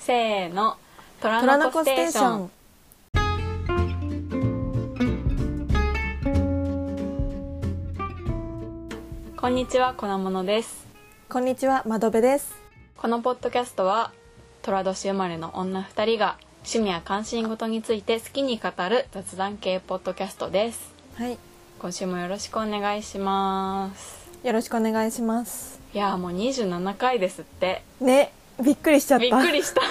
せーの。虎虎の子ステーション。ンこんにちは粉物です。こんにちは窓辺です。このポッドキャストは虎年生まれの女二人が趣味や関心事について好きに語る雑談系ポッドキャストです。はい。今週もよろしくお願いしますよろしくお願いしますいやーもう27回ですってねびっくりしちゃった。びっくりした。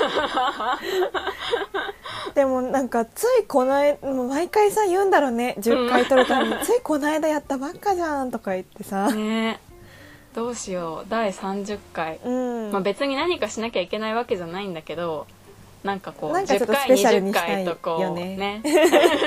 でもなんかついこの間毎回さ言うんだろうね。10回撮るために、ついこの間やったばっかじゃんとか言ってさ、ね。どうしよう。第30回、うん、まあ、別に何かしなきゃいけないわけじゃないんだけどなんかこうなんかちょっと10回スペシャル20にしたい回とこうよね。ね。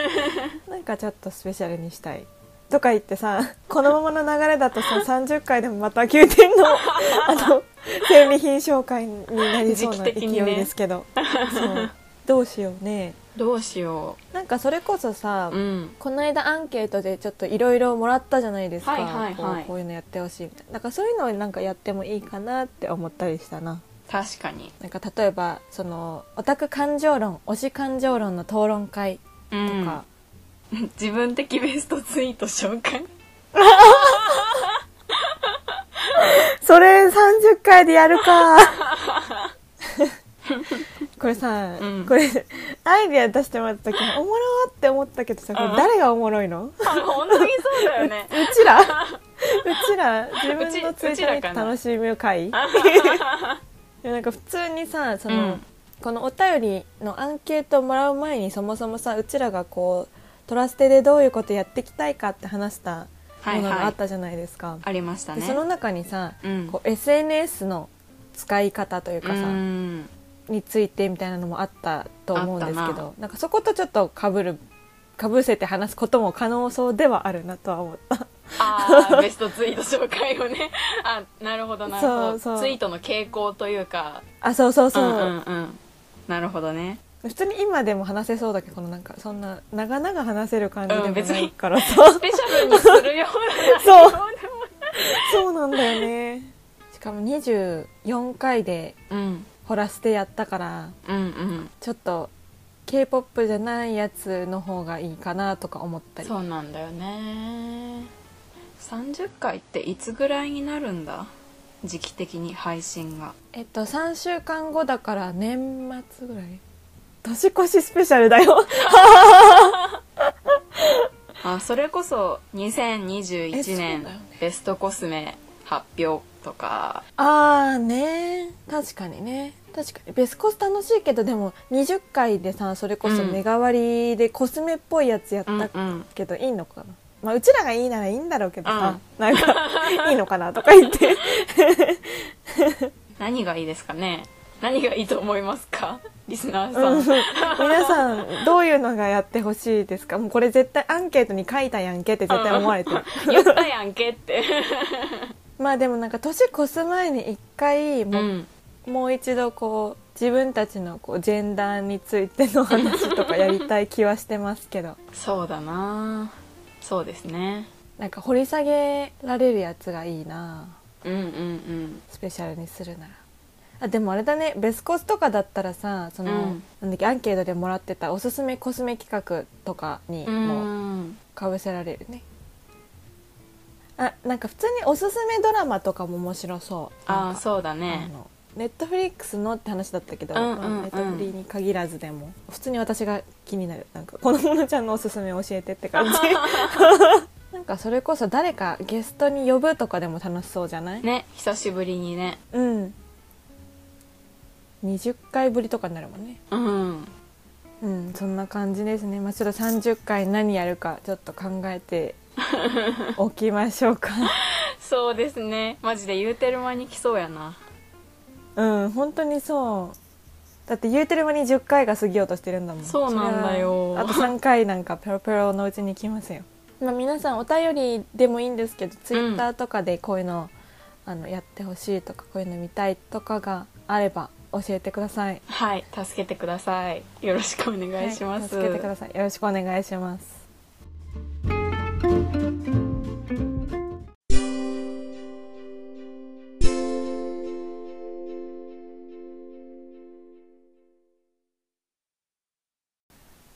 なんかちょっとスペシャルにしたいとか言ってさこのままの流れだとさ 30回でもまた9点の あの生理品紹介になりそうな勢いですけど、そう。どうしようね。どうしよなんかそれこそさ、ううん。この間アンケートでちょっといろいろもらったじゃないですか、はいはいはい。こういうのやってほしいみたいな。だからそういうのをなんかやってもいいかなって思ったりしたな。確かに。なんか例えばそのオタク感情論推し感情論の討論会ととか、自分的ベストツイート紹介？それ30回でやるか。これさ、うん。これアイディア出してもらった時におもろーって思ったけどさこれうん。誰がおもろいの？あ本当にそうだよね。うちら？うちら自分のツイート見てうちらかな。楽しむ会いやなんか普通にさその、うん。このお便りのアンケートをもらう前にそもそもさうちらがこうトラステでどういうことやっていきたいかって話したものがあったじゃないですか、ありましたね。でその中にさ、うん。こう SNS の使い方というかさ、うん。についてみたいなのもあったと思うんですけどなんかそことちょっとかぶるかぶせて話すことも可能そうではあるなとは思った。あーベストツイート紹介をね。あなるほどなるほど。ツイートの傾向というかあそうそうそう、んうんうんなるほどね普通に今でも話せそうだけどこのなんかそんな長々話せる感じでもないからさ、スペシャルに。するようなそう。そうなんだよね。しかも24回でうん。ホラステやったからうんうん。ちょっと k p o p じゃないやつの方がいいかなとか思ったり。そうなんだよね。30回っていつぐらいになるんだ？時期的に配信が。えっと3週間後だから年末ぐらい？年越しスペシャルだよ。あそれこそえ2021そう年ベストコスメ発表とか。あーね。確かにね。確かに。ベスコス楽しいけどでも20回でさそれこそうん。目代わりでコスメっぽいやつやったうんうん。けどいいのかな、まあうちらがいいならいいんだろうけどさ、なんか いいのかなとか言って。何がいいですかね？何がいいと思いますか？リスナーうん。さん、皆さんどういうのがやってほしいですか？もうこれ絶対アンケートに書いたやんけって絶対思われてる。言ったやんけって。まあでもなんか年越す前に一回も,、うん。もう一度こう自分たちのこうジェンダーについての話とかやりたい気はしてますけど。そうだな。そうですね。なんか掘り下げられるやつがいいな。うんうんうん。スペシャルにするならあでもあれだね。ベスコスとかだったらさその、うん。なんだっけアンケートでもらってたおすすめコスメ企画とかにうもんかぶせられるね。あなんか普通におすすめドラマとかも面白そう。あそうだね。ネットフリックスのって話だったけど、うんうんうん。まあネットフリに限らずでも普通に私が気になる。なんかこのものちゃんのおすすめ教えてって感じ。なんかそれこそ誰かゲストに呼ぶとかでも楽しそうじゃない、ね久しぶりにね。うん20回ぶりとかになるもんね。うん。うんそんな感じですね。まあちょっと30回何やるかちょっと考えて おきましょうか。そうですね。マジで言うてる間に来そうやな。うん本当にそう。だって言うてる間に10回が過ぎようとしてるんだもん。そうなんだよ。あと3回なんかペロペロのうちに来ますよ、まあ、皆さんお便りでもいいんですけどツイッターとかでこういうの,、あのやってほしいとかこういうの見たいとかがあれば教えてください。はい助けてください。よろしくお願いします、はい助けてください。よろしくお願いします。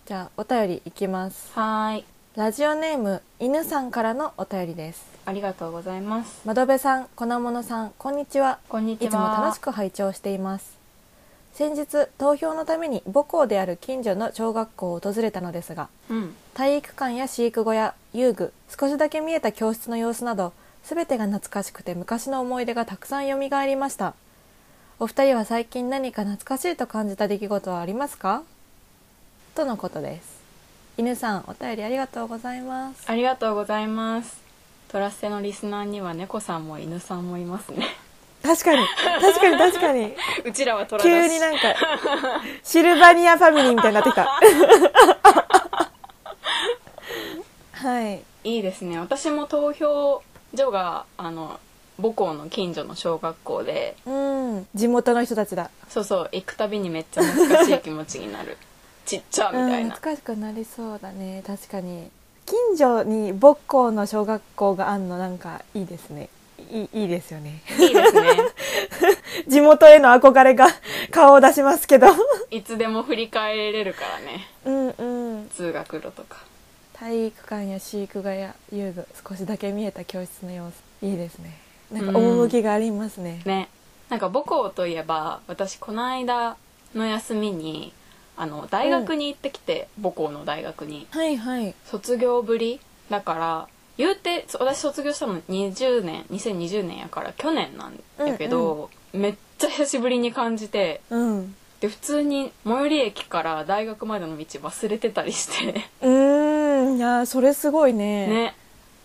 じゃあお便りいきます。はーい。ラジオネーム犬さんからのお便りです。ありがとうございます。窓辺さん粉物さんこんにちは。こんにちは。いつも楽しく拝聴しています先日投票のために母校である近所の小学校を訪れたのですがうん。体育館や飼育小屋遊具少しだけ見えた教室の様子など全てが懐かしくて昔の思い出がたくさん蘇りました。お二人は最近何か懐かしいと感じた出来事はありますか？とのことです。犬さんお便りありがとうございます。ありがとうございます。トラッセのリスナーには猫さんも犬さんもいますね確かに。確かに確かに。うちらはトラだし急になんかシルバニアファミリーみたいになってきた。はい。いいですね。私も投票所があの母校の近所の小学校でうん。地元の人たちだ。そうそう行くたびにめっちゃ懐かしい気持ちになる。ちっちゃみたいうん、な、懐かしくなりそうだね。確かに。近所に母校の小学校があんのなんかいいですねいいいいですよね。いいですね。地元への憧れが顔を出しますけど。いつでも振り返れるからね。うんうん。通学路とか。体育館や飼育小屋遊具少しだけ見えた教室の様子いいですね。なんか趣がありますね。ね。なんか母校といえば私この間の休みにあの大学に行ってきて、母校の大学に。はいはい。卒業ぶりだから言うてそ私卒業したの20年2020年やから去年なんやけど、めっちゃ久しぶりに感じてうん。で普通に最寄り駅から大学までの道忘れてたりして。うーん。いやそれすごいね。ね。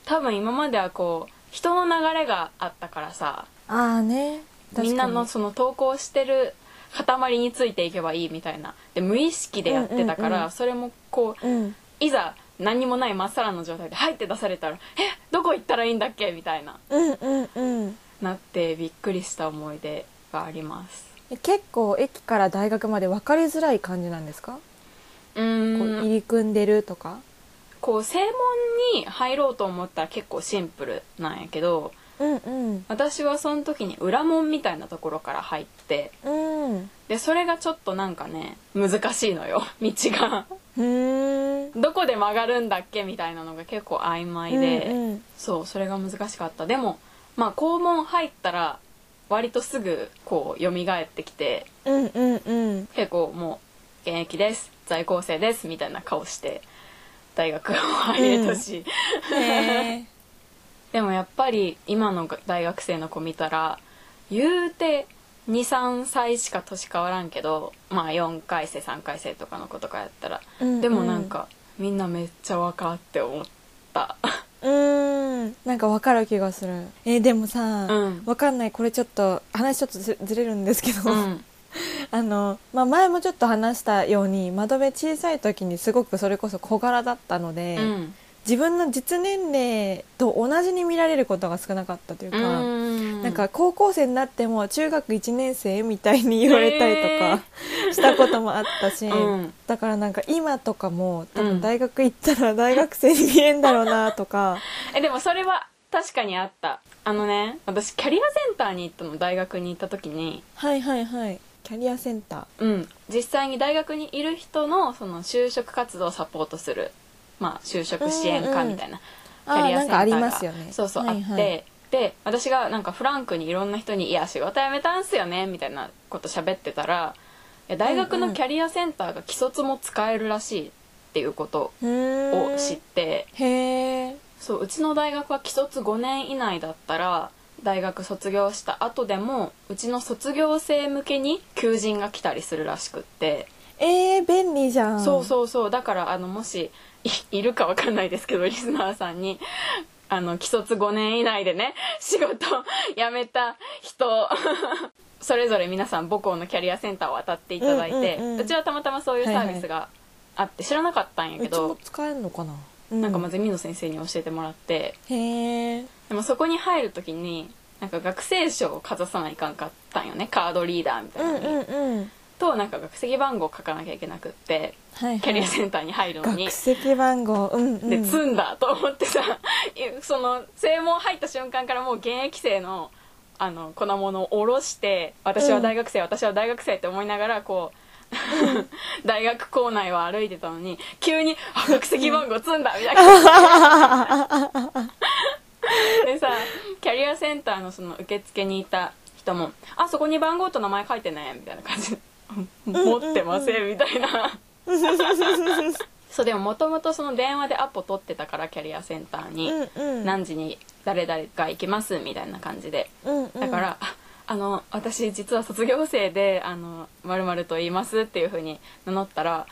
多分今まではこう人の流れがあったからさああね。みんなのその投稿してる塊についていけばいいみたいな。で無意識でやってたから、うんうんうん。それもこううん。いざ何もないまっさらの状態で「はい」って出されたら「えどこ行ったらいいんだっけ?」みたいな。うんうんうん。なってびっくりした思い出があります。え結構駅から大学まで分かりづらい感じなんですか、うこう入り組んでるとか？こう正門に入ろうと思ったら結構シンプルなんやけどうんうん。私はその時に裏門みたいなところから入ってうん。でそれがちょっとなんかね難しいのよ。道がどこで曲がるんだっけみたいなのが結構曖昧で、うんうん。そうそれが難しかった。でもまあ校門入ったら割とすぐこう蘇ってきてうんうんうん。結構もう現役です在校生ですみたいな顔して大学も入れたし、へえ でもやっぱり今の大学生の子見たら言うて23歳しか年変わらんけどまあ4回生3回生とかの子とかやったら、うんうん。でもなんかみんなめっちゃ若って思った。うーん。なんか分かる気がする。えーでもさ、うん。分かんない。これちょっと話ちょっとずずれるんですけど、うん。あの、まあ、前もちょっと話したように窓辺小さい時にすごくそれこそ小柄だったので、うん。自分の実年齢と同じに見られることが少なかったというか、うんなんか高校生になっても中学1年生みたいに言われたりとかしたこともあったし、うん。だからなんか今とかも多うん。分大学行ったら大学生に見えんだろうなとか、えでもそれは確かにあった。あのね私キャリアセンターに行ったの大学に行った時に。はいはいはい。キャリアセンタうん。実際に大学にいる人のその就職活動をサポートする。まあ就職支援課みたいな、うんうん。キャリアセンターが。ありますよねそうそう、はいはい。あってで私がなんかフランクにいろんな人に「いや仕事辞めたんすよね」みたいなこと喋ってたら大学のキャリアセンターが既卒も使えるらしいっていうことを知って、へえそううちの大学は既卒5年以内だったら大学卒業した後でもうちの卒業生向けに求人が来たりするらしくって、えー、便利じゃん。そうそうそう。だからあのもしいいるかわかんないですけどリスナーさんにあの既卒5年以内でね 仕事辞めた人 それぞれ皆さん母校のキャリアセンターを当たっていただいて、ううんうん。うんちはたまたまそういうサービスがあって知らなかったんやうちけど、も使えるのかな、うなんかまず美野先生に教えてもらってでもそこに入る時になんか学生証をかざさないかんかったんよねカードリーダーみたいなのに、うんうんうんとなんか学籍番号を書かなきゃいけなくってはい、はい、キャリアセンターに入るのに。学籍番号うんうん。で積んだと思ってさその正門入った瞬間からもう現役生のあの粉物を下ろして私は大学生、私は大学生って思いながらこう 大学構内を歩いてたのに急に「あ学籍番号積んだ」みたいな。でさキャリアセンターのその受付にいた人も「あそこに番号と名前書いてね」みたいな感じで「持ってません」みたいな。そうでももともとその電話でアポ取ってたからキャリアセンターに、うんうん。何時に誰々が行きますみたいな感じで。うんうん。だから、ああの私実は卒業生であの〇〇と言いますっていう風に名乗ったら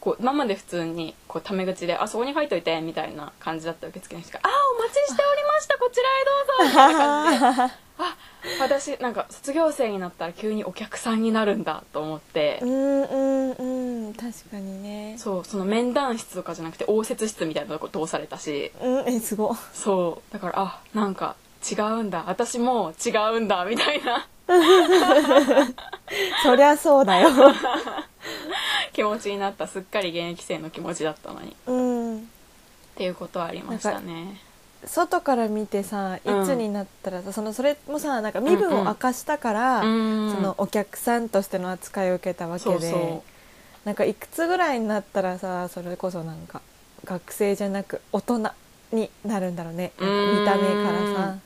こう今まで普通にこうタメ口で「あそこに書いといて」みたいな感じだった受付の人が「あお待ちしておりましたこちらへどうぞ」みたいな感じで あ私なんか卒業生になったら急にお客さんになるんだと思って、うんうんうん確かにね。そうその面談室とかじゃなくて応接室みたいなとこ通されたし。うんえすご。いそうだからあなんか違うんだ。私も違うんだみたいな。そりゃそうだよ。気持ちになった。すっかり現役生の気持ちだったのに。っうん。ていうことはありましたね外から見てさいうん。つになったらさ、そのそれもさなんか身分を明かしたから、うん。そのお客さんとしての扱いを受けたわけでそなんかいくつぐらいになったらさそれこそなんか学生じゃなく大人になるんだろうね。見た目からさ。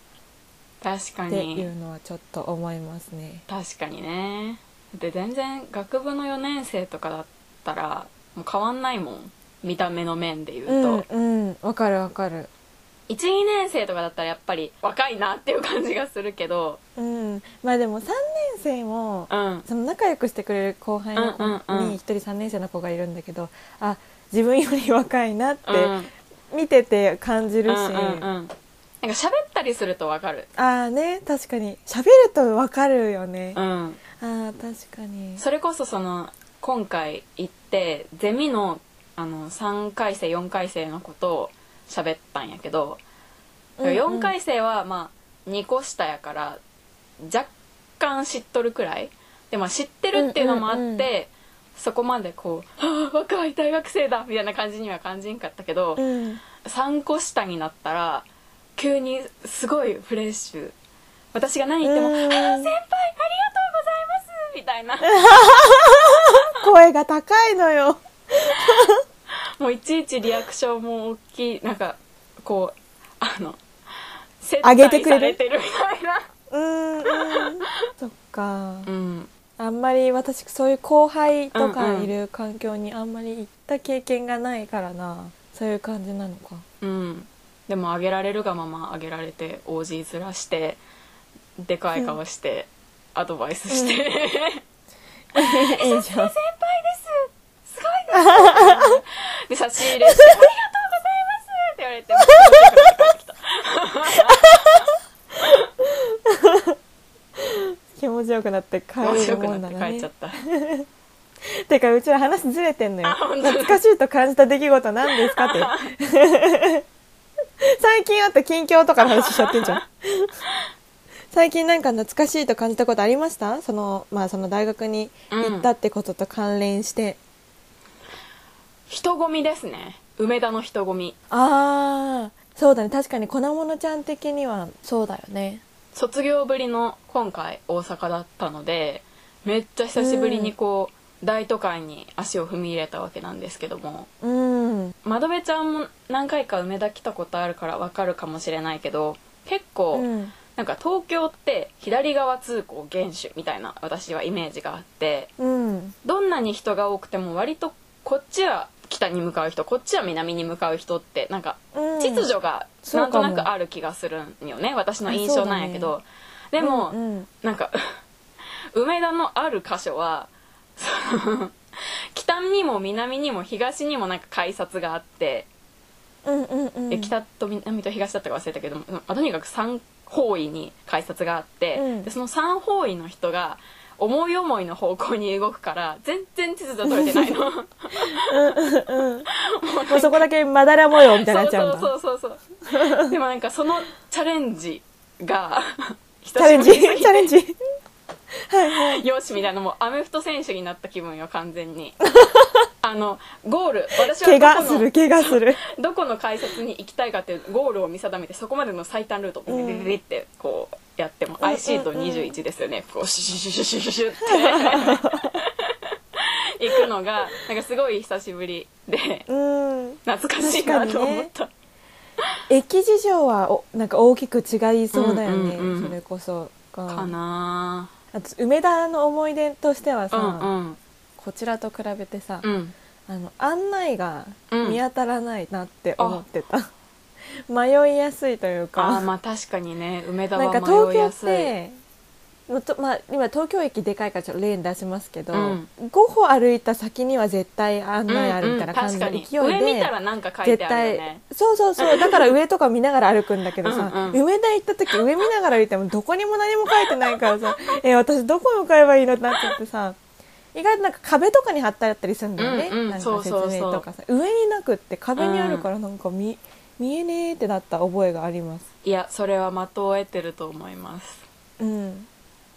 確かっていにうのはちょっと思いますね。確かにね。で全然学部の4年生とかだったらもう変わんないもん。見た目の面で言うと、うんうん。わかるわかる12年生とかだったらやっぱり若いなっていう感じがするけど。うん。まあでも3年生もうん。その仲良くしてくれる後輩の子に一人3年生の子がいるんだけどあ自分より若いなってうん。見てて感じるし、うんうんうん。なんか喋ったりするとわかる。ああね確かに。喋るとわかるよね、あうん。あ確かに。それこそその今回行ってゼミのあの3回生4回生のことを喋ったんやけど、うんうん。4回生はまあ2個下やから若干知っとるくらい。でも知ってるっていうのもあって、うんうんうんそこまでこう「ああ若い大学生だ」みたいな感じには感じんかったけど、うん。3個下になったら急にすごいフレッシュ。私が何言っても「あうん。あ先輩ありがとうございます」みたいな。声が高いのよもういちいちリアクションも大きいなんかこうあの接上げてくれるされてるみたいな。うんうん。そっか。うんあんまり私そういう後輩とかいる環境にあんまり行った経験がないからな。そういう感じなのか。うん。でもあげられるがままあげられて OG ずらしてでかい顔して、アドバイスして、いいじゃん。先輩です で差し入れして「ありがとうございます」って言われて気持ちよくなってきた気持ちよくなって帰るもんなのね。帰っちゃったてかうちら話ずれてんのよ。懐かしいと感じた出来事何ですかって。最近あった近況とかの話しちゃってんじゃん。最近なんか懐かしいと感じたことありました？そのまあその大学に行ったってことと関連して、人混みですね。梅田の人混み。ああそうだね。確かに粉物ちゃん的にはそうだよね。卒業ぶりの今回大阪だったのでめっちゃ久しぶりにこう、大都会に足を踏み入れたわけなんですけども。うん。窓辺ちゃんも何回か梅田来たことあるからわかるかもしれないけど結構、うん。なんか東京って左側通行厳守みたいな私はイメージがあってうん。どんなに人が多くても割とこっちは北に向かう人こっちは南に向かう人ってなんかうん。秩序がなんとなくある気がするんよね私の印象なんやけど、でも、うんうん。なんか 梅田のある箇所は 北にも南にも東にもなんか改札があって、うんうんうん。え北と南と東だったか忘れたけども、まあとにかく3方位に改札があって、うん。でその3方位の人が思い思いの方向に動くから全然秩序取れてないの。もうそこだけまだら模様みたいになっちゃうんだそうそうそうそう。でもなんかそのチャレンジがチチャレンジ？チャレンジ？はいはい。よしみたいなもうアメフト選手になった気分よ完全に。あのゴール私は怪我する怪我する。どこの改札に行きたいかっていうゴールを見定めてそこまでの最短ルートをビリビリビリってこうやっても、うん。IC と21ですよね。こうシュシュシュシュシュシュってのがなんかすごい久しぶりでうん懐かしいなと思った、駅事情はおなんか大きく違いそうだよね、うんうんうんそれこそかなあと梅田の思い出としてはさ、うんうん。こちらと比べてさ、うん。あの案内がうん。見当たらないなって思ってた、迷いやすいというあかーまあ確かにね梅田は迷いやすい。てもっとまあ、今東京駅でかいからちょっと例に出しますけど、うん。5歩歩いた先には絶対案内あるみたいな感じの勢いで、うんうん上見たらなんか書い絶てあるよ対ねそうそうそう。だから上とか見ながら歩くんだけどさうん田行った時上見ながら歩いてもどこにも何も書いてないからさ え私どこ向かえばいいのってなっちゃってさ意外となんか壁とかに貼ってあったりするんだよね、うんうんなんか説そうそうそう。明とかさ。上になくって壁にあるからなんか見,、見えねえってなった覚えがあります。いやそれは的を得てると思います。うん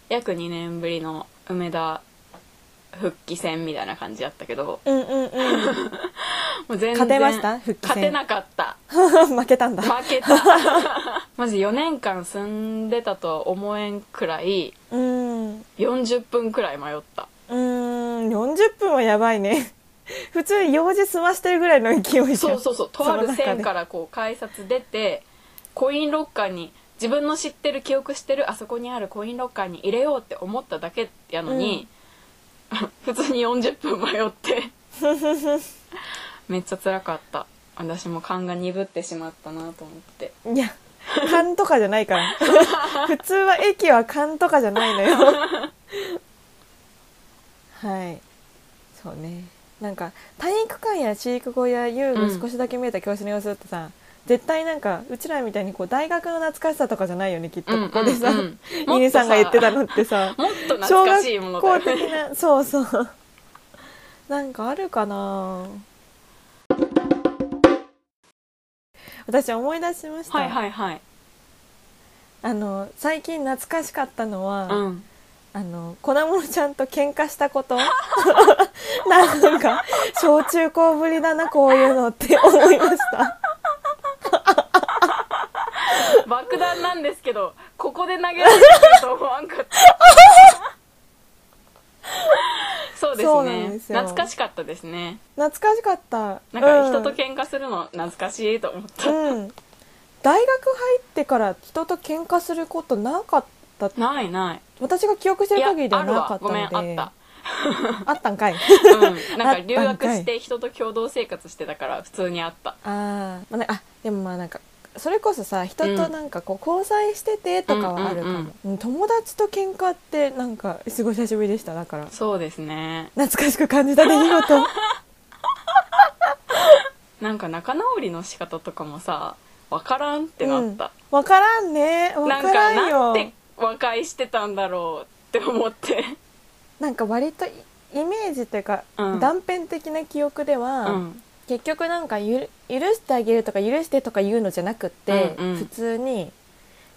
約2年ぶりの梅田復帰戦みたいな感じだったけど。うんうんうん。もう全然勝てました復帰戦。勝てなかった。負けたんだ。負けた。まず4年間住んでたとは思えんくらいうん。40分くらい迷った。うーん40分はやばいね。普通用事済ましてるぐらいの勢いじゃん。そうそうそう。とある線からこう改札出てコインロッカーに自分の知ってる記憶してるあそこにあるコインロッカーに入れようって思っただけやのに、普通に40分迷って。めっちゃ辛かった。私も勘が鈍ってしまったなと思って。いや勘とかじゃないから。普通は駅は勘とかじゃないのよ。はい。そうね。なんか体育館や飼育小や遊具少しだけ見えた教室の様子ってさ、絶対なんかうちらみたいにこう大学の懐かしさとかじゃないよねきっと。うんここでさ、うんうんミニさんが言ってたのってさもっと小懐かしいもの学校だよね的なそうそう。なんかあるかな。私思い出しました、はいはいはい。あの最近懐かしかったのは、うん。あの粉物ちゃんと喧嘩したこと。なんか小中高ぶりだなこういうのって思いました 爆弾なんですけどここで投げられると思わんかった。そうですね。懐かしかったですね。懐かしかった。なんか人とうん喧嘩するの懐かしいと思った、うん。大学入ってから人と喧嘩することなかった。ないない。私が記憶してる限りではなかったわ。ごめんのであった。あったんかい。うん、なんか留学して人と共同生活してたから普通にあった。あー、まあね、あでもまあなんかそれこそさ人となんかこう交際しててとかはあるかも、うん。うんうん友達と喧嘩ってなんかすごい久しぶりでした。だから。そうですね。懐かしく感じた出来事。なんか仲直りの仕方とかもさ分からんってなった、わからんね。わなんからんかなよんて和解してたんだろうって思って。なんか割とイイメージというか、うん。断片的な記憶では、うん結局なんかゆる許してあげるとか許してとか言うのじゃなくって、うんうん。普通に、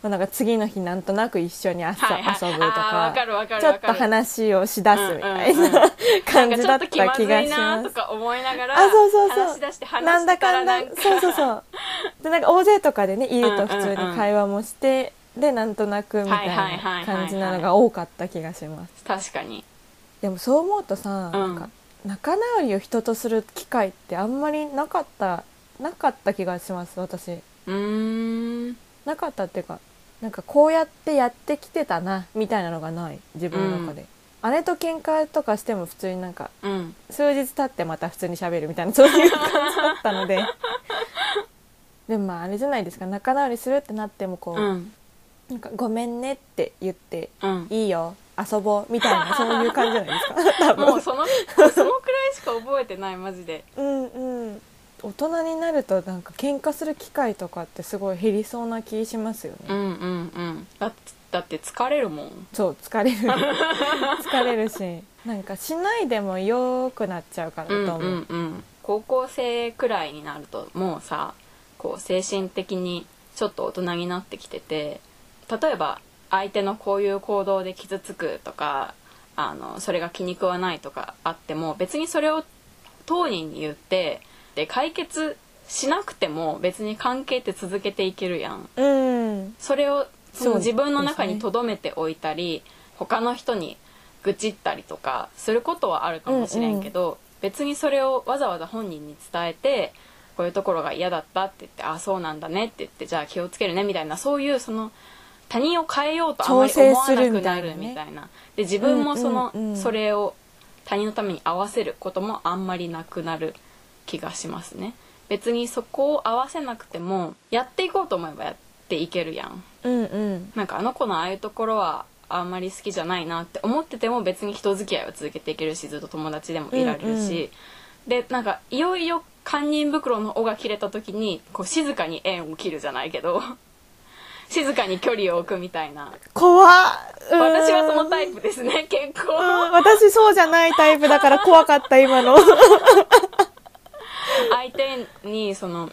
まあ、なんか次の日なんとなく一緒に遊,、はいはい。遊ぶとかちょっと話をしだすみたいうんうんうん。な感なんじだった気がします。とか思いながらあそうそうそう。なんだからんだ。そうそうそう。でなんか大勢とかでねいると普通にうんうんうん会話もして、でなんとなくみたいない感じなのが多かった気がします。確かに。でもそう思うとさ、うんなん。か仲直りを人とする機会ってあんまりなかったなかった気がします私。うーん。なかったっていうかなんかこうやってやってきてたなみたいなのがない自分の中で、姉と喧嘩とかしても普通になんかうん。数日経ってまた普通に喋るみたいなそういう感じだったので。でもまああれじゃないですか仲直りするってなってもこう、うん。なんかごめんねって言ってうん。いいよ遊ぼうみたいなそういう感じじゃないですか。多分。もうそのそのくらいしか覚えてないマジで。うんうん。大人になるとなんか喧嘩する機会とかってすごい減りそうな気しますよね、うんうんうん。だってだって疲れるもん。そう疲れる。疲れるし。なんかしないでもよくなっちゃうからと思う、うんうん。高校生くらいになるともうさこう精神的にちょっと大人になってきてて例えば相手のこういう行動で傷つくとかあのそれが気に食わないとかあっても別にそれを当人に言ってで解決しなくても別に関係って続けていけるやん。うん。それをその自分の中に留めておいたり、他の人に愚痴ったりとかすることはあるかもしれんけど、別にそれをわざわざ本人に伝えてこういうところが嫌だったって言ってあそうなんだねって言ってじゃあ気をつけるねみたいなそういうその他人を変えようとあまり思わなくなるみたいな。で自分もその、うんうんうん。それを他人のために合わせることもあんまりなくなる気がしますね。別にそこを合わせなくてもやっていこうと思えばやっていけるやん。うんうん。なんかあの子のああいうところはあんまり好きじゃないなって思ってても別に人付き合いは続けていけるしずっと友達でもいられるし、でなんかいよいよ堪忍袋の尾が切れた時にこう静かに縁を切るじゃないけど静かに距離を置くみたいな。怖っ。うん。私はそのタイプですね結構。うん。私そうじゃないタイプだから怖かった今の。相手にその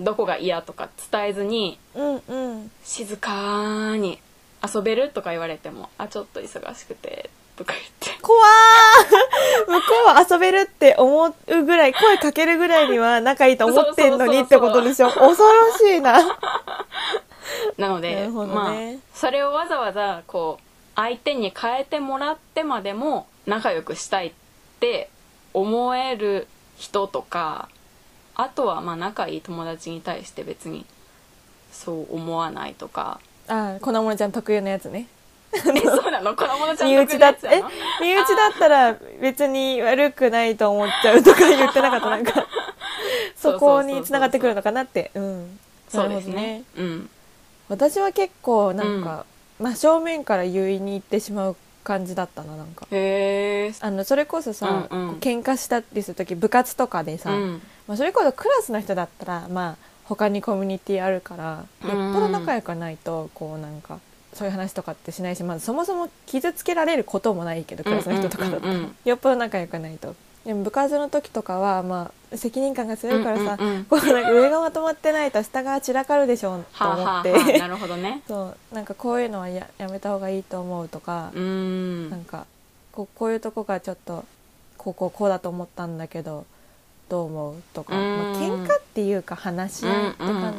どこが嫌とか伝えずにうんうん。静かに遊べるとか言われてもあちょっと忙しくてとか言って。怖ー 向こうは遊べるって思うぐらい声かけるぐらいには仲いいと思ってんのにってことでしょ。恐ろしいななのでね。まあそれをわざわざこう相手に変えてもらってまでも仲良くしたいって思える人とかあとはまあ仲いい友達に対して別にそう思わないとか。あ粉ものちゃん特有のやつね。えそうなの？子供のちゃん身内だつやの身内だったら別に悪くないと思っちゃうとか 言ってなかったなんか。そこに繋がってくるのかなって。うん。そうですなるほどね。うん私は結構なんか、真正面から言いに行ってしまう感じだったななんか。あのそれこそさ、うんうん。喧嘩したりする時部活とかでさ、うん。まあ、それこそクラスの人だったらまあ他にコミュニティあるからよっぽど仲良くないとこうなんかそういう話とかってしないしまずそもそも傷つけられることもないけどクラスの人とかだったら、うんうんうん。よっぽど仲良くないとでも部活の時とかはまあ責任感が強いからさ、うんうんうん。こうなんか上がまとまってないと下が散らかるでしょうとはあ、思はあって、はあ、なるほどね。そう。なんかこういうのはややめた方がいいと思うとかう、ん。なんかこうこういうとこがちょっとこうこうこうだと思ったんだけどどう思うとか、うん。まあ喧嘩っていうか話し合いって感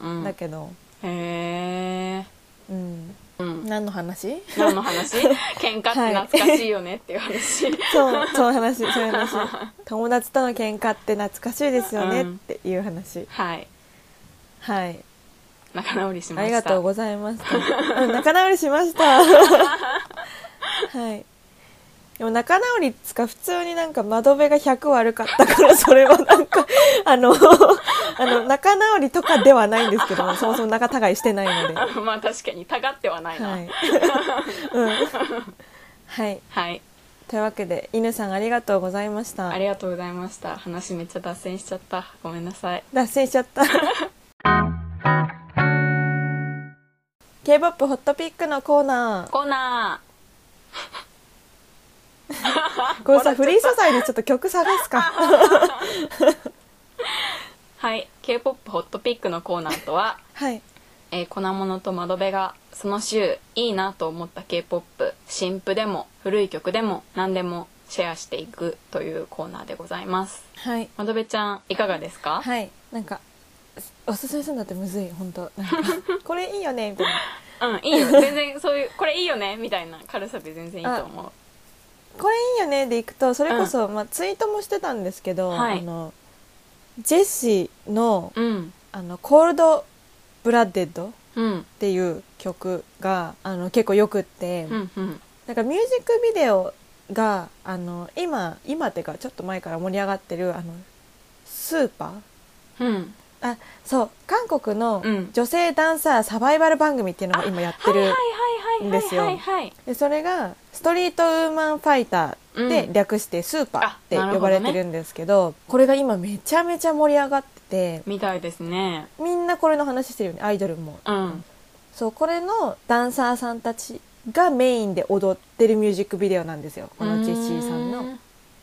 うんうんじだけど、へえうん、うん。何の話？何の話？喧嘩って懐かしいよねっていう話、そうその話そういう話。友達との喧嘩って懐かしいですよねうん。っていう話、はい。はい。仲直りしました。ありがとうございました。うん仲直りしました。はい。でも仲直りっつか普通になんか窓辺が100悪かったから それはなんかあのあの仲直りとかではないんですけどもそもそも仲違いしてないので。は まあ確かにたがってはないな、い、うん、はい。はい、というわけで犬さんありがとうございました。ありがとうございました。話めっちゃ脱線しちゃった。ごめんなさい。脱線しちゃった。K-POP ホットピックのコーナー。コーナこれさフリー素材でちょっと曲探すか。ーはい。K p o p ホットピックのコーナーとははい。えー粉物と窓辺がその週いいなと思った k p o p 新譜でも古い曲でも何でもシェアしていくというコーナーでございます。はい。窓辺ちゃんいかがですか、はい。なんかおすすめするんだってむずい。本当。これいいよねみたいな。うんいいよ。全然そういうこれいいよねみたいな軽さで全然いいと思うこれいいよねでいくと。それこそ、まあ、ツイートもしてたんですけど、はい。あのジェシーのうん「あのコールド・ブラッデッド」っうん。ていう曲があの結構よくって、うんうん。なんかミュージックビデオがあの今今っていうかちょっと前から盛り上がってるあのスーパー？うん。あそう韓国のうん。女性ダンサーサバイバル番組っていうのが今やってる、はいはいはいはいですよ。でそれがストリートウーマンファイターでうん。略してスーパーって呼ばれてるんですけどこれが今めちゃめちゃ盛り上がっててみたいですね。みんなこれの話してるよねアイドルも。うん。そうこれのダンサーさんたちがメインで踊ってるミュージックビデオなんですよ。このジェシーさんの。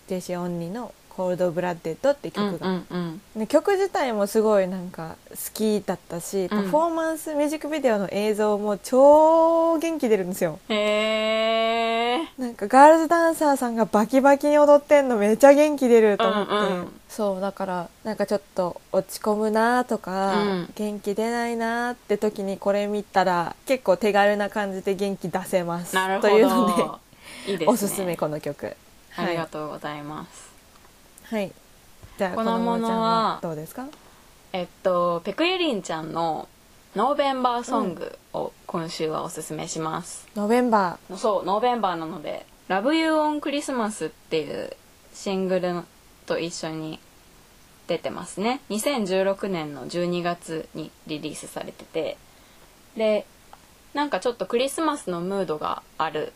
ジェシー・オンニーの「コールド・ブラッデッド」って曲が、うんうんで曲自体もすごいなんか好きだったし、パフォーマンスミュージックビデオの映像も超元気出るんですよ。うんへえなんかガールズダンサーさんがバキバキに踊ってんのめっちゃ元気出ると思って、うんうん。そうだからなんかちょっと落ち込むなとか、うん。元気出ないなって時にこれ見たら結構手軽な感じで元気出せます。なるほど。というのでいいですね。おすすめこの曲。ありがう、とうございます。はいじゃあこのものはどうですか？えっとペクユリンちゃんの「ノーベンバーソング」を今週はおすすめします、ノベンバそうノーベンバーなので「Love You on Christmas」っていうシングルと一緒に出てますね。2016年の12月にリリースされてて。でなんかちょっとクリスマスのムードがある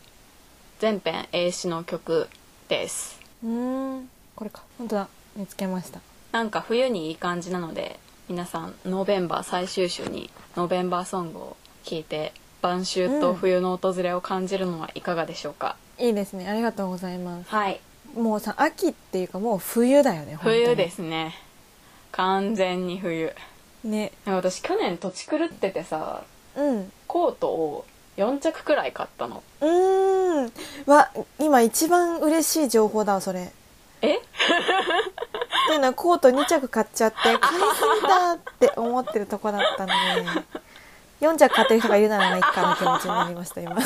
全編英詞の曲です。ーうーんこれか。本当だ。見つけました。なんか冬にいい感じなので皆さんノーベンバー最終週にノーベンバーソングを聴いて晩秋と冬の訪れを感じるのはいかがでしょうか、いいですね。ありがとうございます。はい。もうさ秋っていうかもう冬だよね冬ですね。完全に冬。ね。私去年土地狂っててさうん。コートを4着くらい買ったの。うーん。わ今一番嬉しい情報だわそれえ？っていうのはコート2着買っちゃって 買いすぎだって思ってるとこだったので4着買ってる人がいるならまあいっかの気持ちになりました今。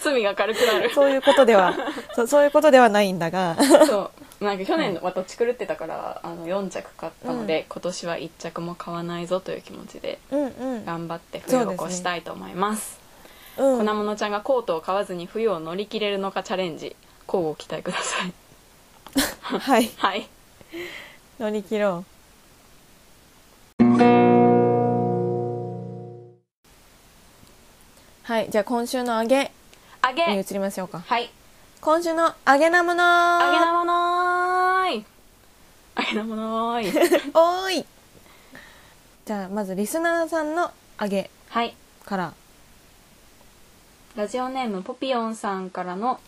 罪が軽くなる。そういうことではそうそういうことではないんだが。そう。なんか去年は土地狂ってたからあの4着買ったので、今年は1着も買わないぞという気持ちでうんうん。頑張って冬を越したいと思います。うん。粉物ちゃんがコートを買わずに冬を乗り切れるのかチャレンジ交互期待くださいはい。はい。乗り切ろう。はいじゃあ今週の揚げあげ。に移りましょうか。はい。今週の揚げなものあげなものーい。あげなものーい。おーい。じゃあまずリスナーさんの揚げはい。から。ラジオネームポピヨンさんからの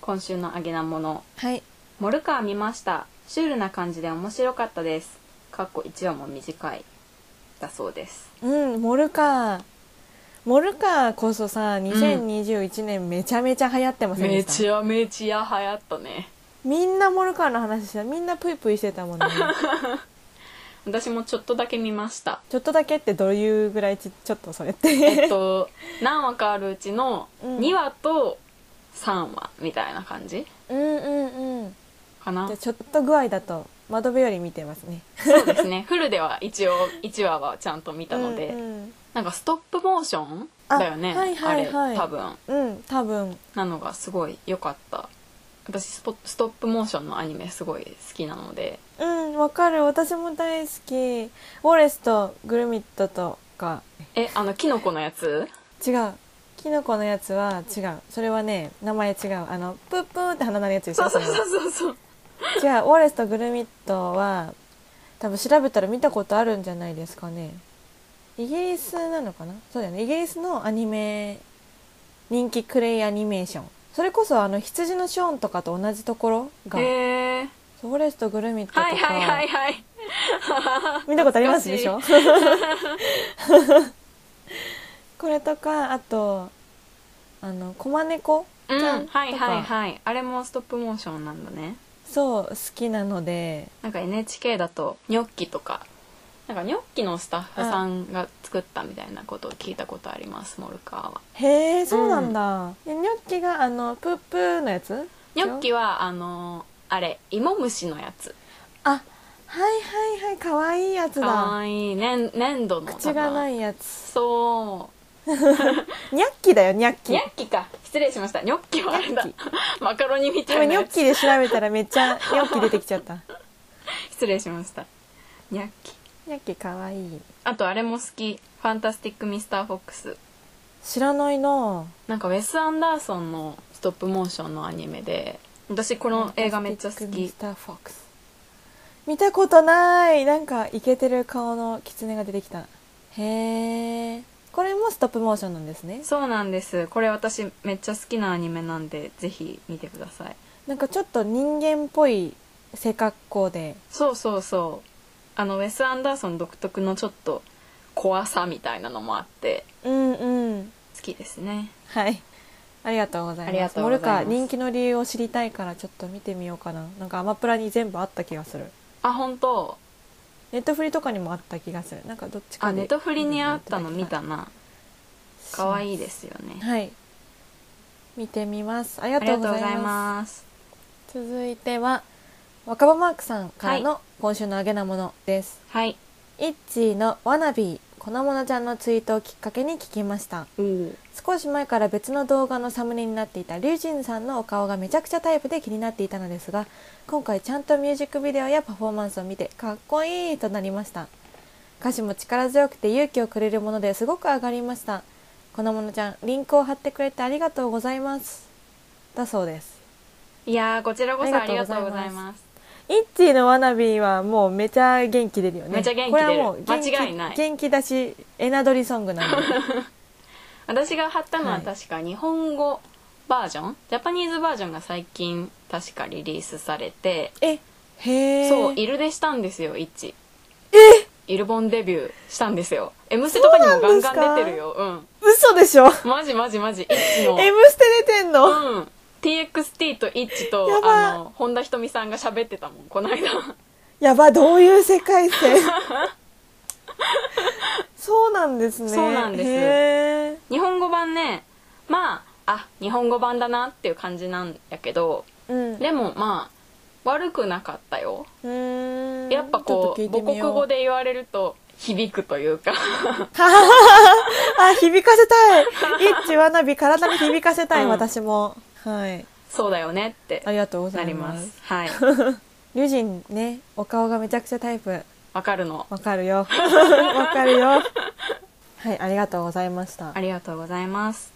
今週のあげなもの。はいモルカー見ました。シュールな感じで面白かったです。かっこ1話も短いだそうです。うんモルカー。モルカーこそさ2021年めちゃめちゃ流行ってませんでめした、ちゃめちゃ流行ったね。みんなモルカーの話してた。みんなプイプイしてたもんね。私もちょっとだけ見ました。ちょっとだけってどういうぐらいちちょっとそれって。えっと何話かあるうちのうん。2話と3話みたいな感じ？うんうんうんかな。じゃあちょっと具合だと窓辺より見てますね。そうですね。フルでは一応1話はちゃんと見たので、うんなんかストップモーションあだよねはいはいはい。あれ多分。うん、うん、多分。なのがすごい良かった。私スポストップモーションのアニメすごい好きなので。うんわかる。私も大好き。ウォレスとグルミットとか。えあのキノコのやつ？違う。キノコのやつは違う。それはね名前違う。あのプープーって鼻鳴るやつでしょ？そうそうそうそうそう違うウォレスとグルミットは多分調べたら見たことあるんじゃないですかね。イギリスなのかな？そうだよね。イギリスのアニメ人気クレイアニメーション。それこそあの羊のショーンとかと同じところが、ウォレスとグルミットとか、はいはいはいはい。見たことあります？でしょ？これとかあとあのコマネコちうんゃんとか、はいはいはい。あれもストップモーションなんだねそう好きなので。なんか NHK だとニョッキとかなんかニョッキのスタッフさんが作ったみたいなことを聞いたことありますモルカーは。へえそうなんだ、いやニョッキがあのプープーのやつ？ニョッキはあのあれ芋虫のやつ。あはいはいはいかわいいやつかだわいいね粘土の。口がないいやつ。そニャッキだよニャッうキ。ニャッキか。失礼しました。ニョッキはあれだマカロニみた今いな。ニョッキで調べたらめっちゃニョッキ出てきちゃった。失礼しました。ニャッキ。ニャッキかわいい。あとあれも好き。ファンタスティック・ミスター・フォックス。知らないな。なんかウェス・アンダーソンのストップモーションのアニメで私この映画めっちゃ好き。ミスターフォックス。見たことない。なんかイケてる顔のキツネが出てきた。へえこれもストップモーションなんですね。そうなんです。これ私めっちゃ好きなアニメなんでぜひ見てください。なんかちょっと人間っぽい背格好で。そうそうそう。あのウェス・アンダーソン独特のちょっと怖さみたいなのもあってうんうん。好きですね。はい。ありがとうございます。ありがとうございます。モルカ人気の理由を知りたいからちょっと見てみようかな。なんかアマプラに全部あった気がする。あ本当ネットフリとかにもあった気がする。なんかどっちかであネトフリにあったの見たな。な可愛いですよね。はい。見てみます。ありがとうございます。続いては若葉マークさんからの今週のあげなものです、はい。イッチーのワナビー粉物ちゃんのツイートをきっかけに聞きました。お少し前から別の動画のサムネになっていたリュウジンさんのお顔がめちゃくちゃタイプで気になっていたのですが今回ちゃんとミュージックビデオやパフォーマンスを見てかっこいいとなりました。歌詞も力強くて勇気をくれるものですごく上がりました。このものちゃんリンクを貼ってくれてありがとうございます。だそうです。いやーこちらこそあありりがとうございますイッチーのワナビーはもうめちゃ元気出るよね。めちゃ元気これはもう元気間違いない。元気だしエナドリソングなんで 私が貼ったのははい確か日本語バージョン、ジャパニーズバージョンが最近確かリリースされて。えへえそうイルでしたんですよイッチ。え？イルボンデビューしたんですよ「M ステ」とかにもガンガン出てるよ。うん。嘘でしょ？マジマジマジイッチの。M ステ出てんの、うん TXT とイッチとやば。あの本田仁美さんが喋ってたもんこの間。やばどういう世界線？そうなんですね。そうなんです。へー。日本語版ねまああ日本語版だなっていう感じなんやけどうん。でもまあ悪くなかったよ。うーん。やっぱこちょう母国っと聞いてみよう。語で言われると響くというか。あ響かせたい。イッチわなび体に響かせたい、うん。私もはい。そうだよねってありがとうござないりまます。すはい。リュウジンねお顔がめちゃくちゃタイプ。わかるの。わかるよ。わかるよ。はいありがとうございました。ありがとうございます。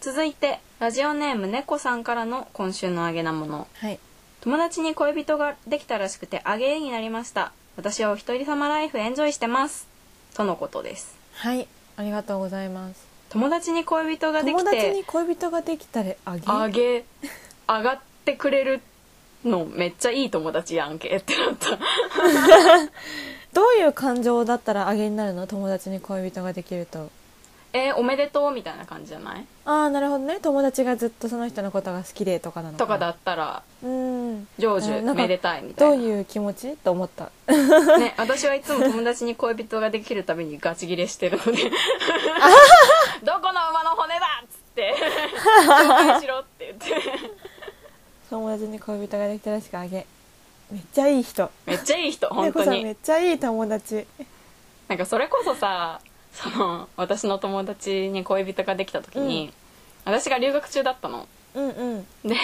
続いてラジオネーム猫さんからの今週のあげなもの。はい。友達に恋人ができたらしくてあげになりました。私はお一人様ライフエンジョイしてます。とのことです。はいありがとうございます友達に恋人がで友きて達に恋人ができたらあげ？あげ上がってくれるのめっちゃいい友達やんけってなった。どういう感情だったらあげになるの？友達に恋人ができると。えーおめでとうみたいな感じじゃない？ああなるほどね。友達がずっとその人のことが好きでとかなのとかだだったらうん。成うんめでたいみたどいうないう気持ち？と思った。ね、私はいつも友達に恋人ができるたびにガチギレしてるので どこの馬の骨だっつって紹介しろって言って。友達に恋人ができたらしくあげ。めっちゃいい人。めっちゃいい人本当猫さんめにっちゃいい友達。なんかそれこそさその私の友達に恋人ができた時に、私が留学中だったの。うんうん。で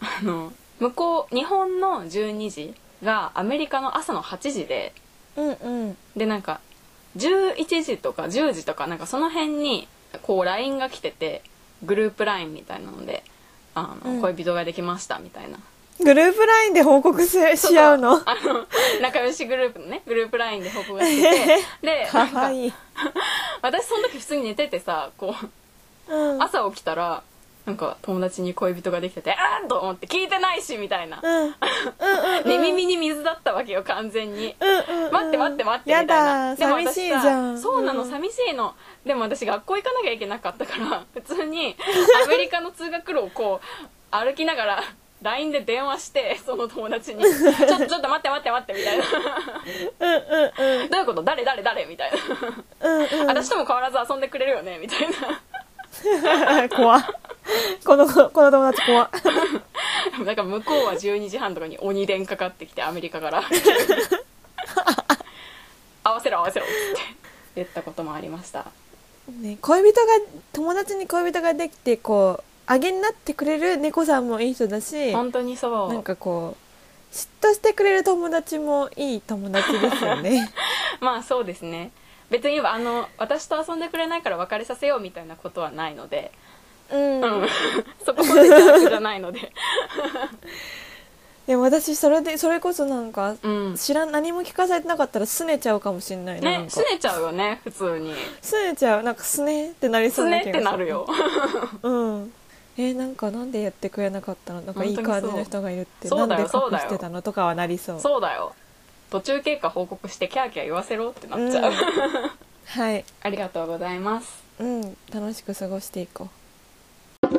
あの向こう日本の12時がアメリカの朝の8時でうんうん。でなんか11時とか10時とかなんかその辺にこう LINE が来ててグループ LINE みたいなのであの、うん。恋人ができましたみたいな。グループラインで報告しし合うの？あの仲良しグループのねグループ LINE で報告しててでかわいい、私その時普通に寝ててさこううん、朝起きたらなんか友達に恋人ができててあーと思って聞いてないしみたいな、うん。うんうんうん寝 耳に水だったわけよ完全に。うんうんうん。待って待って待ってみたやいな。だでも寂しいじゃん。そうなの、ん寂しいの。でも私学校行かなきゃいけなかったから 普通に アメリカの通学路をこう歩きながら LINE で電話してその友達に「ちょっとちょっと待って待って待って」みたいな。うんうんうん「どういうこと？誰？誰？誰?」みたいな。うんうん「私とも変わらず遊んでくれるよね」みたいな 怖っ。このこの友達怖っ。なんか向こうは12時半とかに鬼電かかってきてアメリカから。合わせろ合わせろって言ったこともありました。ね、恋人が友達に恋人ができてこうあげになってくれる猫さんもいい人だし本当にそう。なんかこう嫉妬してくれる友達もいい友達ですよね。まあそうですね別にあの私と遊んでくれないから別れさせようみたいなことはないので、うん、うん、そこまでじゃないので、でも私それでそれこそなんかうん、知らん何も聞かされてなかったら拗ねちゃうかもしれないねすねちゃうよね普通に。拗ねちゃう。なんかすねってなりそすねっうな気がする。てなるよ。うん。えーなんかなんでやってくれなかったの？なんかいい感じの人がいるって。なんで隠してたの？とかはなりそう。そうだよ途中経過報告してキャーキャー言わせろってなっちゃう、うん。はい。ありがとうございます。うん。楽しく過ごしていこう。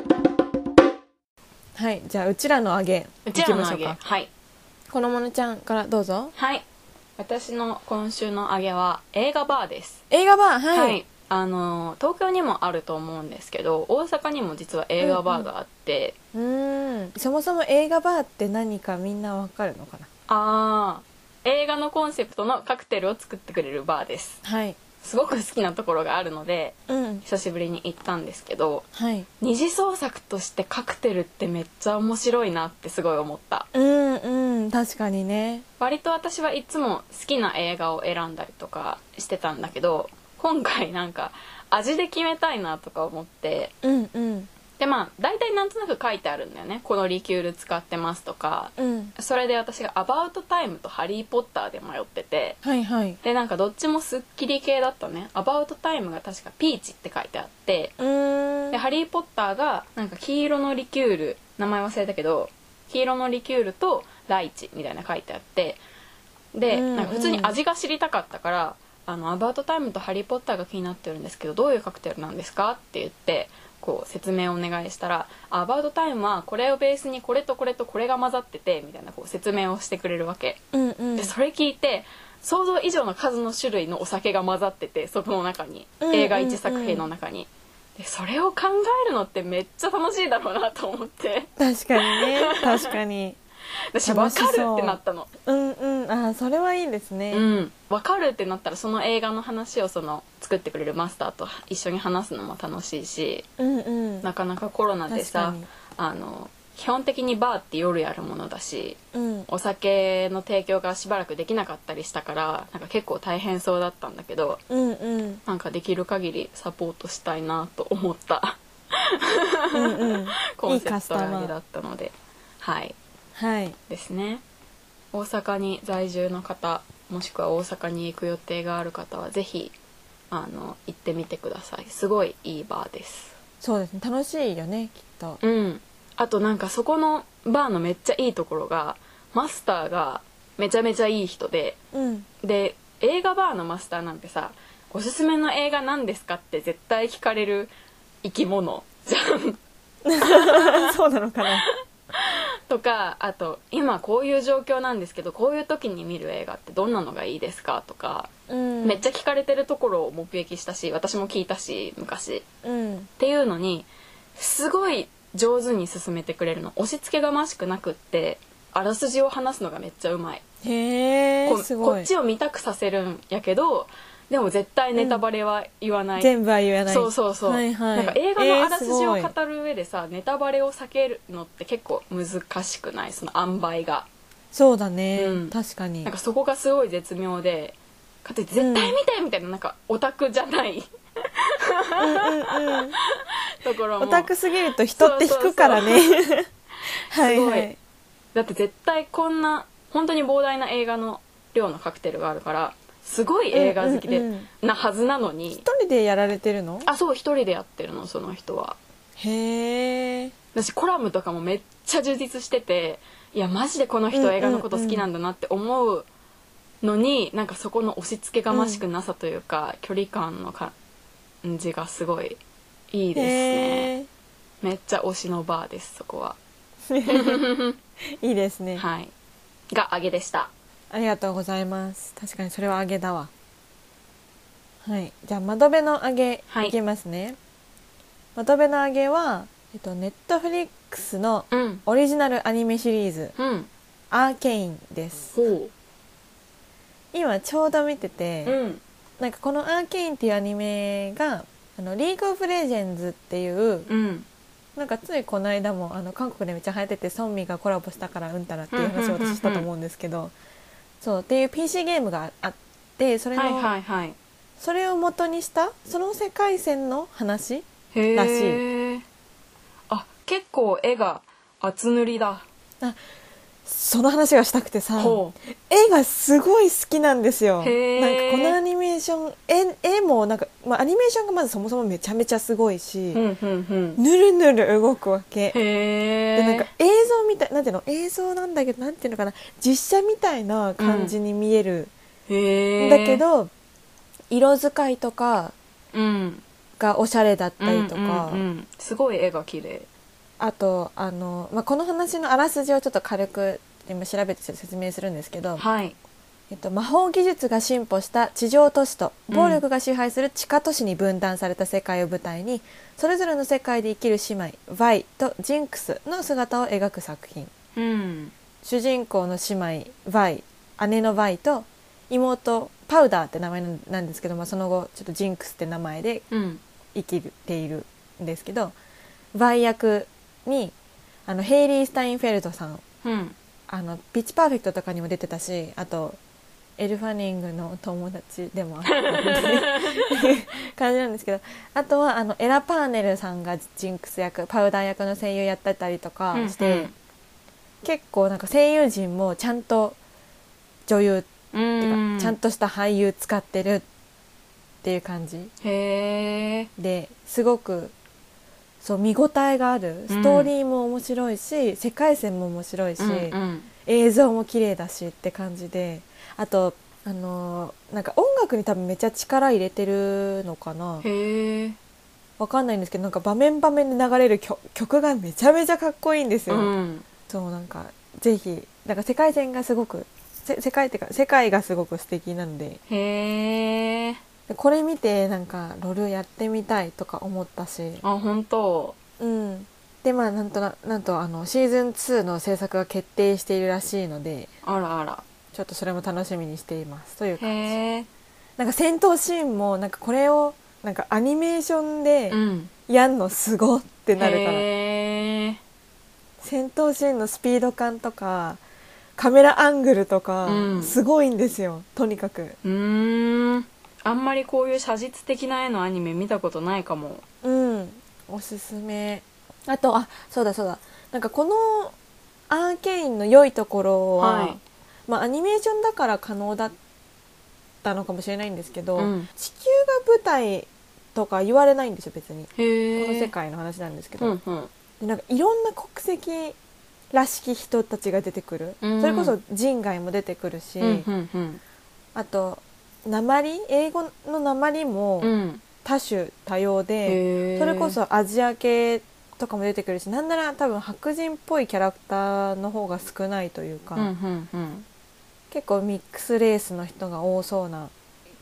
はい。じゃあうちらのあげうちらのあげ。はい。このものちゃんからどうぞ。はい。私の今週のあげは映画バーです。映画版はい、はい、あの東京にもあると思うんですけど大阪にも実は映画バーがあって、うんそもそも映画バーって何かみんなわかるのかな？ああ映画のコンセプトのカクテルを作ってくれるバーです。はい。すごく好きなところがあるのでうん。久しぶりに行ったんですけどはい。二次創作としてカクテルってめっちゃ面白いなってすごい思った。うんうん。確かにね。割と私はいつも好きな映画を選んだりとかしてたんだけど今回なんか味で決めたいなとか思ってうんうんでまあ大体なんとなく書いてあるんだよね。このリキュール使ってますとか。うん。それで私が「アバウトタイム」と「ハリー・ポッター」で迷ってて。はいはい。でなんかどっちもすっきり系だったね「アバウトタイム」が確か「ピーチ」って書いてあって。で「ハリー・ポッター」がなんか黄色のリキュール名前忘れたけど黄色のリキュールとライチみたいな書いてあって。でうん。なんか普通に味が知りたかったから「あのアバウトタイムとハリー・ポッターが気になってるんですけどどういうカクテルなんですか?」って言ってこう説明をお願いしたら「アバウトタイムはこれをベースにこれとこれとこれが混ざってて」みたいなこう説明をしてくれるわけ。うんうん。でそれ聞いて想像以上の数の種類のお酒が混ざっててそこの中に映画1作品の中に、でそれを考えるのってめっちゃ楽しいだろうなと思って。確かにね。確かに。私分かるってなったの。うんうんあーそれはいいですね、うん。分かるってなったらその映画の話をその作ってくれるマスターと一緒に話すのも楽しいしうんうん。なかなかコロナでさあの基本的にバーって夜やるものだしうん。お酒の提供がしばらくできなかったりしたからなんか結構大変そうだったんだけどうんうん。なんかできる限りサポートしたいなと思った。うんうん。コンセプトラゲだったので。はい。はい。ですね大阪に在住の方もしくは大阪に行く予定がある方はぜひあの行ってみてください。すごいいいバーです。そうですね。楽しいよねきっと。うん。あとなんかそこのバーのめっちゃいいところがマスターがめちゃめちゃいい人でうん。で映画バーのマスターなんてさ「おすすめの映画何ですか?」って絶対聞かれる生き物じゃん。そうなのかな とかあと「今こういう状況なんですけどこういう時に見る映画ってどんなのがいいですか?」とか、うん。めっちゃ聞かれてるところを目撃したし私も聞いたし昔。っうん。ていうのにすごい上手に進めてくれるの。押し付けがましくなくってあらすじを話すのがめっちゃうまい。へここっちを見たくさせるんやけどでも絶対ネタバレは言わない、全部は言えない。そうそうそう、はいはい。なんか映画のあらすじを語る上でさ、ネタバレを避けるのって結構難しくない？その塩梅が。そうだね、うん。確かに。なんかそこがすごい絶妙でかといって絶対見てみたいななんかオタクじゃない。うんうんうん。ところも。オタクすぎると人って引くからね。はいすごはいい。だって絶対こんな本当に膨大な映画の量のカクテルがあるからすごい映画好きで、うんうんうん。なはずなのに。一人でやられてるの？あそう一人でやってるのその人は。へえ私コラムとかもめっちゃ充実してていやマジでこの人映画のこと好きなんだなって思うのに、なんかそこの押し付けがましくなさというか、距離感の感じがすごいいいですね。へめっちゃ推しのバーですそこは。ー いいですね、はい。が揚げでしたありがとうございます。確かにそれは揚げだわ。はい。じゃあ窓辺の揚げはい。いきますね、窓辺の揚げはえっとネットフリックスのうん。オリジナルアニメシリーズ。うん「アーケイン」です。ほ今ちょうど見てて、ううん。なんかこの「アーケイン」っていうアニメが「あのリーグ・オブ・レジェンズ」っていううん。なんかついこの間もあの韓国でめっちゃ流行っててソンミがコラボしたからうんたらっていう話を私したと思うんですけどそうっていう PC ゲームがあってそれの、はいはいはい。それを元にしたその世界線の話へらえあ結構絵が厚塗りだその話がしたくてさほ絵がすごい好きなんですよ。なんかこのアニメーション絵絵もなんか、まあ、アニメーションがまずそもそもめちゃめちゃすごいし、ううんうんうん。ぬるぬる動くわけ。でなんか映像みたいなんていうの映像なんだけどなんていうのかな実写みたいな感じに見えるへえんだけど、色使いとかうん。がおしゃれだったりとか、うんうんうん。すごい絵が綺麗あとあの、まあ、この話のあらすじをちょっと軽く今調べて説明するんですけど、はい。えっと、魔法技術が進歩した地上都市と暴力が支配する地下都市に分断された世界を舞台に、それぞれの世界で生きる姉妹ヴァイとジンクスの姿を描く作品。うん。主人公の姉妹ヴァイ姉のヴァイと妹パウダーって名前なんですけど、まあ、その後ちょっとジンクスって名前でうん。生きているんですけどヴァイ役にあのヘイリー・スタインフェルトさん。うん。あのピッチパーフェクトとかにも出てたしあとエル・ファニングの友達でもあったっていう 感じなんですけどあとはあのエラ・パーネルさんがジンクス役パウダー役の声優やってたりとかして、うん。うん結構なんか声優陣もちゃんと女優ってういうか、ちゃんとした俳優使ってるっていう感じですごくそう見応えがある。ストーリーも面白いし、世界線も面白いし、うんうん。映像も綺麗だしって感じであとあのーなんか音楽に多分めっちゃ力入れてるのかな。わかんないんですけどなんか場面場面で流れる曲曲がめちゃめちゃかっこいいんですよ、うん。そうなんかぜひなんか世界線がすごくせ世界ってか世界がすごく素敵なので。へえ。でこれ見てなんかロールやってみたいとか思ったし。あ本当。うん。でまあなんとななんとあのシーズン2の制作が決定しているらしいのであらあら。ちょっとそれも楽しみにしていますという感じ。なんか戦闘シーンもなんかこれをなんかアニメーションでうん。やんのすごってなるから、へえ。戦闘シーンのスピード感とかカメラアングルとかうん。すごいんですよ、とにかく。うーんあんまりこういう写実的な絵のアニメ見たことないかも。うん。おすすめ。あとあそうだそうだ。なんかこのアーケインの良いところは、はい。まあアニメーションだから可能だったのかもしれないんですけど、うん。地球が舞台とか言われないんですよ別に。へえこの世界の話なんですけど、うんうん。でなんかいろんな国籍らしき人たちが出てくる、うん。それこそ人外も出てくるし、うんうんうん。あと鉛英語の鉛もうん。多種多様で、それこそアジア系とかも出てくるしなんなら多分白人っぽいキャラクターの方が少ないというか、うんうんうん。結構ミックスレースの人が多そうな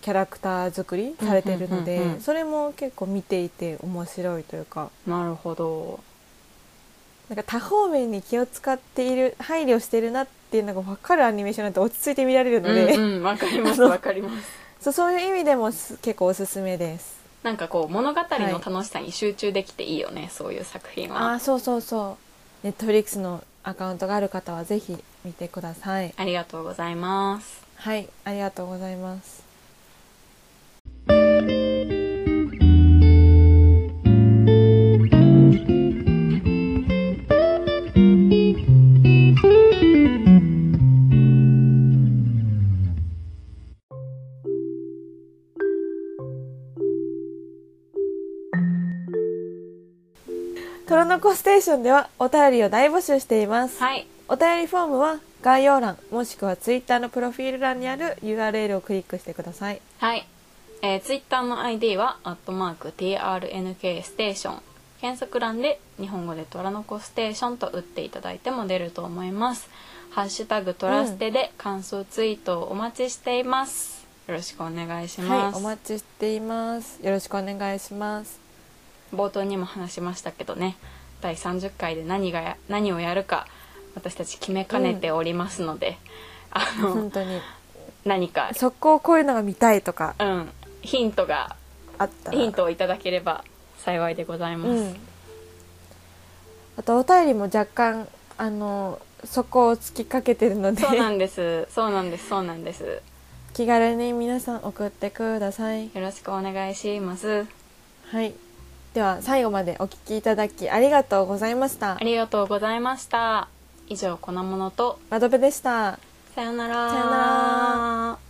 キャラクター作りされてるので、うんうんうんうん。それも結構見ていて面白いというか。なるほど。なんか多方面に気を使っている配慮してるなっていうのが分かるアニメーションなんて落ち着いて見られるので、うんうんわかりますあのわかります。そうそういう意味でもす結構おすすめです。なんかこう物語の楽しさに集中できていいよね、そういう作品は。ああそうそうそう。ネットフリックスのアカウントがある方はぜひ見てください。ありがとうございます。はいありがとうございますトロノコステーションではお便りを大募集しています。はい。お便りフォームは概要欄もしくはツイッターのプロフィール欄にある URL をクリックしてください。はい、えー、ツイッターの ID は「アットマーク #TRNK ステーション」検索欄で日本語で「トラノコステーション」と打っていただいても出ると思います「ハッシュタグトラステ」で感想ツイートをお待ちしています。よろしくお願いします、はいお待ちしています。よろしくお願いします。冒頭にも話しましたけどね第30回で何がや何をやるか私たち決めかねておりますので、あの本当に。何か速攻こういうのが見たいとか。うん。ヒントがあったら。ヒントをいただければ幸いでございます、うん。あとお便りも若干あのそこを突きかけてるので。そうなんです。そうなんです。そうなんです。気軽に皆さん送ってください。よろしくお願いします。はいでは最後までお聞きいただきありがとうございました。ありがとうございました。以上粉物と。マドベでした。さよなら。さよなら